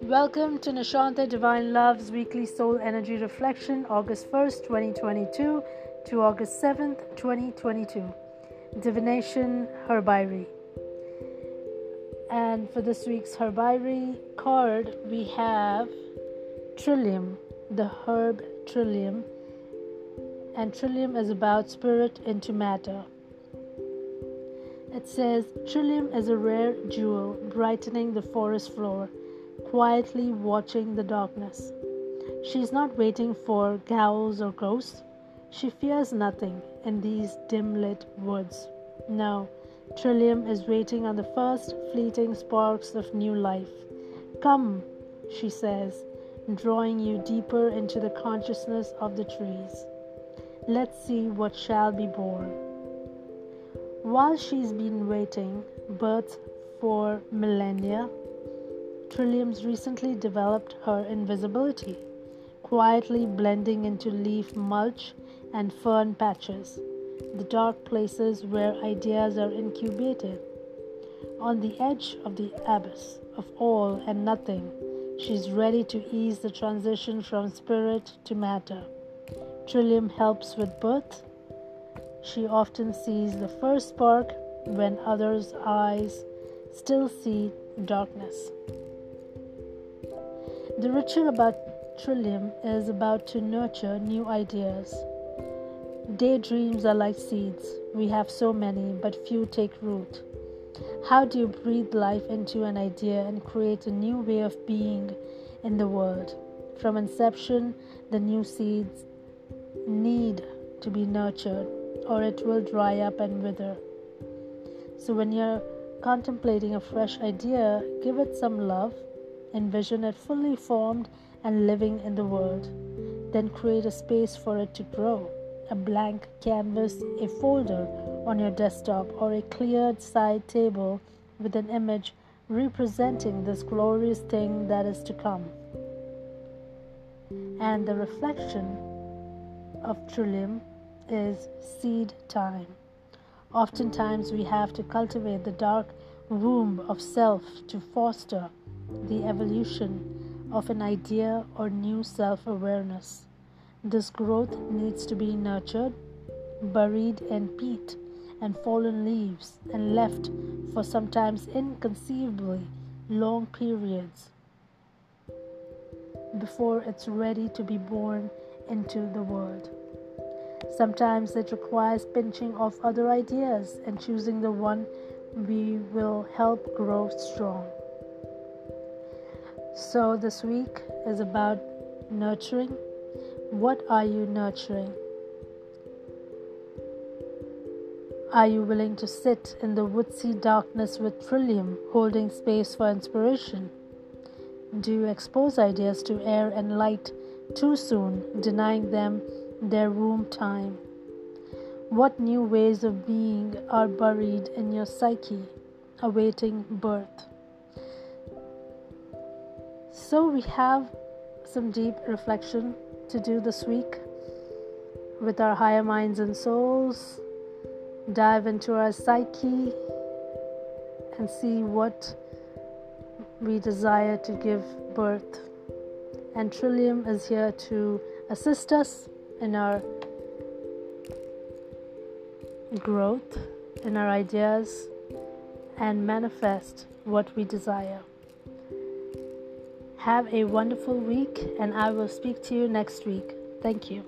Welcome to Nishanta Divine Love's weekly soul energy reflection, August 1st, 2022 to August 7th, 2022. Divination Herbiary. And for this week's Herbiary card, we have Trillium, the herb Trillium. And Trillium is about spirit into matter. It says Trillium is a rare jewel brightening the forest floor quietly watching the darkness. She is not waiting for ghouls or ghosts. She fears nothing in these dim lit woods. No, Trillium is waiting on the first fleeting sparks of new life. Come, she says, drawing you deeper into the consciousness of the trees. Let's see what shall be born. While she's been waiting, birth for millennia, Trillium's recently developed her invisibility, quietly blending into leaf mulch and fern patches, the dark places where ideas are incubated. On the edge of the abyss of all and nothing, she's ready to ease the transition from spirit to matter. Trillium helps with birth. She often sees the first spark when others' eyes still see darkness. The ritual about Trillium is about to nurture new ideas. Daydreams are like seeds. We have so many, but few take root. How do you breathe life into an idea and create a new way of being in the world? From inception, the new seeds need to be nurtured or it will dry up and wither. So, when you're contemplating a fresh idea, give it some love Envision it fully formed and living in the world. Then create a space for it to grow a blank canvas, a folder on your desktop, or a cleared side table with an image representing this glorious thing that is to come. And the reflection of Trillium is seed time. Oftentimes, we have to cultivate the dark womb of self to foster the evolution of an idea or new self awareness. This growth needs to be nurtured, buried in peat and fallen leaves, and left for sometimes inconceivably long periods before it's ready to be born into the world. Sometimes it requires pinching off other ideas and choosing the one we will help grow strong. So, this week is about nurturing. What are you nurturing? Are you willing to sit in the woodsy darkness with Trillium, holding space for inspiration? Do you expose ideas to air and light too soon, denying them their womb time? What new ways of being are buried in your psyche, awaiting birth? So, we have some deep reflection to do this week with our higher minds and souls. Dive into our psyche and see what we desire to give birth. And Trillium is here to assist us in our growth, in our ideas, and manifest what we desire. Have a wonderful week, and I will speak to you next week. Thank you.